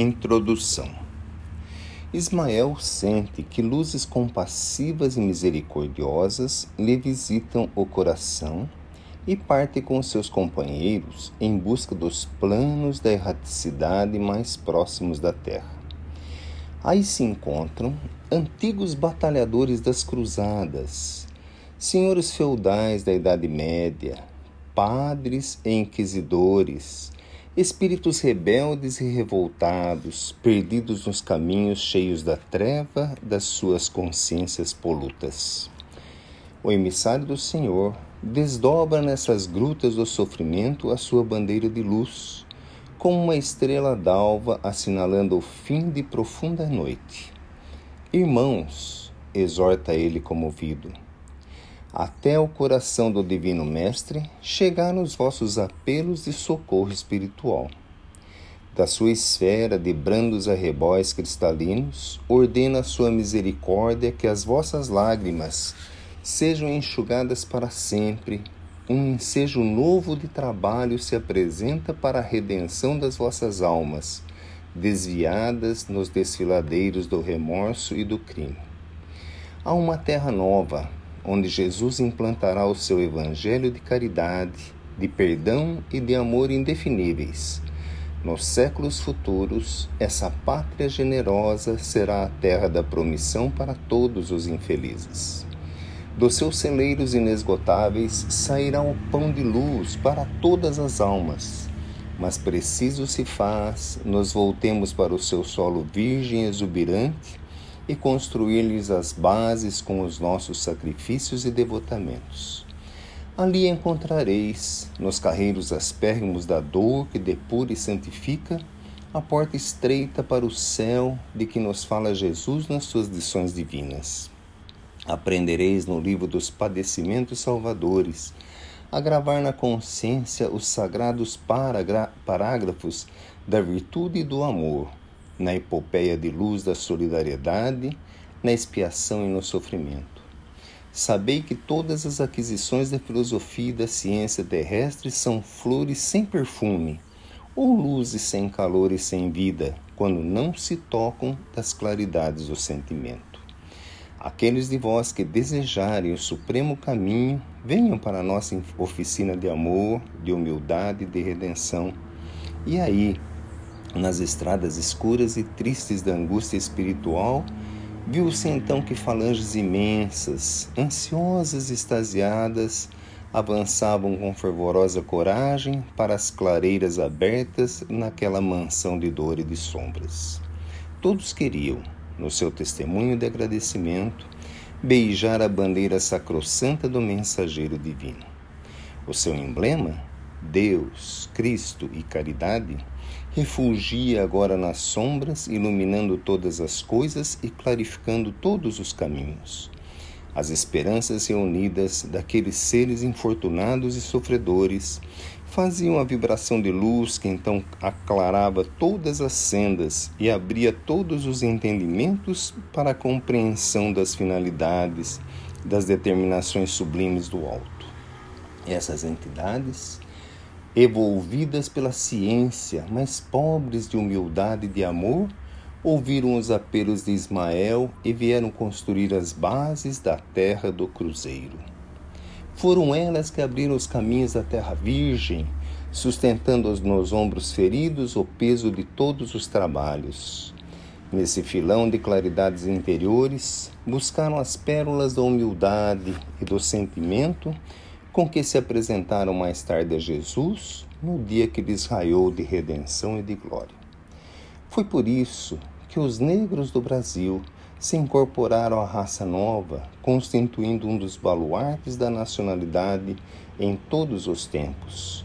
Introdução Ismael sente que luzes compassivas e misericordiosas lhe visitam o coração e parte com seus companheiros em busca dos planos da erraticidade mais próximos da terra. Aí se encontram antigos batalhadores das cruzadas, senhores feudais da Idade Média, padres e inquisidores, espíritos rebeldes e revoltados, perdidos nos caminhos cheios da treva das suas consciências polutas. O emissário do Senhor desdobra nessas grutas do sofrimento a sua bandeira de luz, como uma estrela d'alva assinalando o fim de profunda noite. Irmãos, exorta ele comovido, até o coração do Divino Mestre chegaram os vossos apelos de socorro espiritual. Da sua esfera de brandos arrebóis cristalinos, ordena a sua misericórdia que as vossas lágrimas sejam enxugadas para sempre. Um ensejo novo de trabalho se apresenta para a redenção das vossas almas, desviadas nos desfiladeiros do remorso e do crime. Há uma terra nova, onde Jesus implantará o seu evangelho de caridade, de perdão e de amor indefiníveis. Nos séculos futuros, essa pátria generosa será a terra da promissão para todos os infelizes. Dos seus celeiros inesgotáveis sairá o pão de luz para todas as almas. Mas preciso se faz nos voltemos para o seu solo virgem exuberante e construir-lhes as bases com os nossos sacrifícios e devotamentos. Ali encontrareis, nos carreiros aspérrimos da dor que depura e santifica, a porta estreita para o céu de que nos fala Jesus nas suas lições divinas. Aprendereis no livro dos padecimentos salvadores a gravar na consciência os sagrados parágrafos da virtude e do amor, na epopeia de luz da solidariedade, na expiação e no sofrimento. Sabei que todas as aquisições da filosofia e da ciência terrestre são flores sem perfume, ou luzes sem calor e sem vida, quando não se tocam das claridades do sentimento. Aqueles de vós que desejarem o supremo caminho, venham para a nossa oficina de amor, de humildade e de redenção. E aí, nas estradas escuras e tristes da angústia espiritual, viu-se então que falanges imensas, ansiosas e extasiadas, avançavam com fervorosa coragem para as clareiras abertas naquela mansão de dor e de sombras. Todos queriam, no seu testemunho de agradecimento, beijar a bandeira sacrossanta do mensageiro divino. O seu emblema, Deus, Cristo e caridade, refugia agora nas sombras, iluminando todas as coisas e clarificando todos os caminhos. As esperanças reunidas daqueles seres infortunados e sofredores faziam a vibração de luz que então aclarava todas as sendas e abria todos os entendimentos para a compreensão das finalidades, das determinações sublimes do alto. Essas entidades evolvidas pela ciência, mas pobres de humildade e de amor, ouviram os apelos de Ismael e vieram construir as bases da terra do cruzeiro. Foram elas que abriram os caminhos da terra virgem, sustentando nos ombros feridos o peso de todos os trabalhos. Nesse filão de claridades interiores, buscaram as pérolas da humildade e do sentimento com que se apresentaram mais tarde a Jesus no dia que lhes raiou de redenção e de glória. Foi por isso que os negros do Brasil se incorporaram à raça nova, constituindo um dos baluartes da nacionalidade em todos os tempos.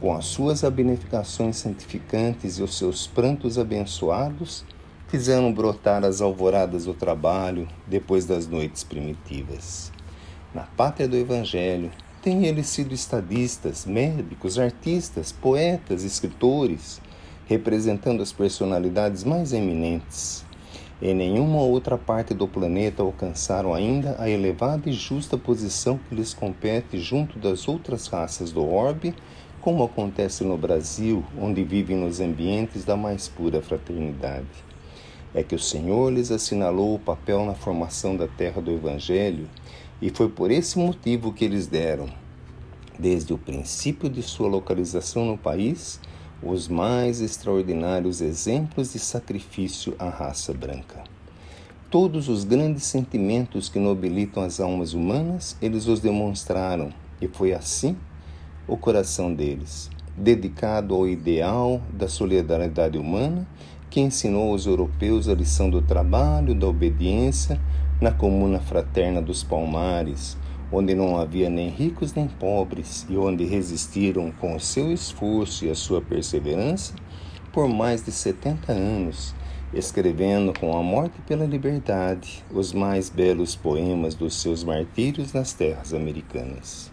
Com as suas abneficações santificantes e os seus prantos abençoados, fizeram brotar as alvoradas do trabalho depois das noites primitivas. Na pátria do Evangelho, Têm eles sido estadistas, médicos, artistas, poetas, escritores, representando as personalidades mais eminentes. Em nenhuma outra parte do planeta alcançaram ainda a elevada e justa posição que lhes compete junto das outras raças do orbe, como acontece no Brasil, onde vivem nos ambientes da mais pura fraternidade. É que o Senhor lhes assinalou o papel na formação da terra do Evangelho e foi por esse motivo que eles deram, desde o princípio de sua localização no país, os mais extraordinários exemplos de sacrifício à raça branca. Todos os grandes sentimentos que nobilitam as almas humanas, eles os demonstraram, e foi assim o coração deles, dedicado ao ideal da solidariedade humana, que ensinou aos europeus a lição do trabalho, da obediência, na comuna fraterna dos Palmares, onde não havia nem ricos nem pobres e onde resistiram com o seu esforço e a sua perseverança por mais de 70 anos, escrevendo com a morte pela liberdade os mais belos poemas dos seus martírios nas terras americanas.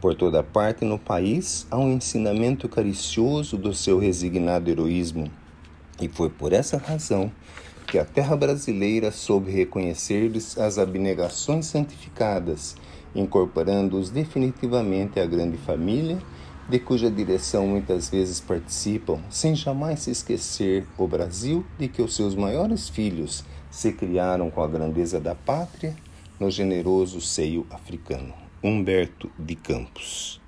Por toda parte no país há um ensinamento caricioso do seu resignado heroísmo, e foi por essa razão que a terra brasileira soube reconhecer-lhes as abnegações santificadas, incorporando-os definitivamente à grande família, de cuja direção muitas vezes participam, sem jamais se esquecer o Brasil de que os seus maiores filhos se criaram com a grandeza da pátria no generoso seio africano. Humberto de Campos.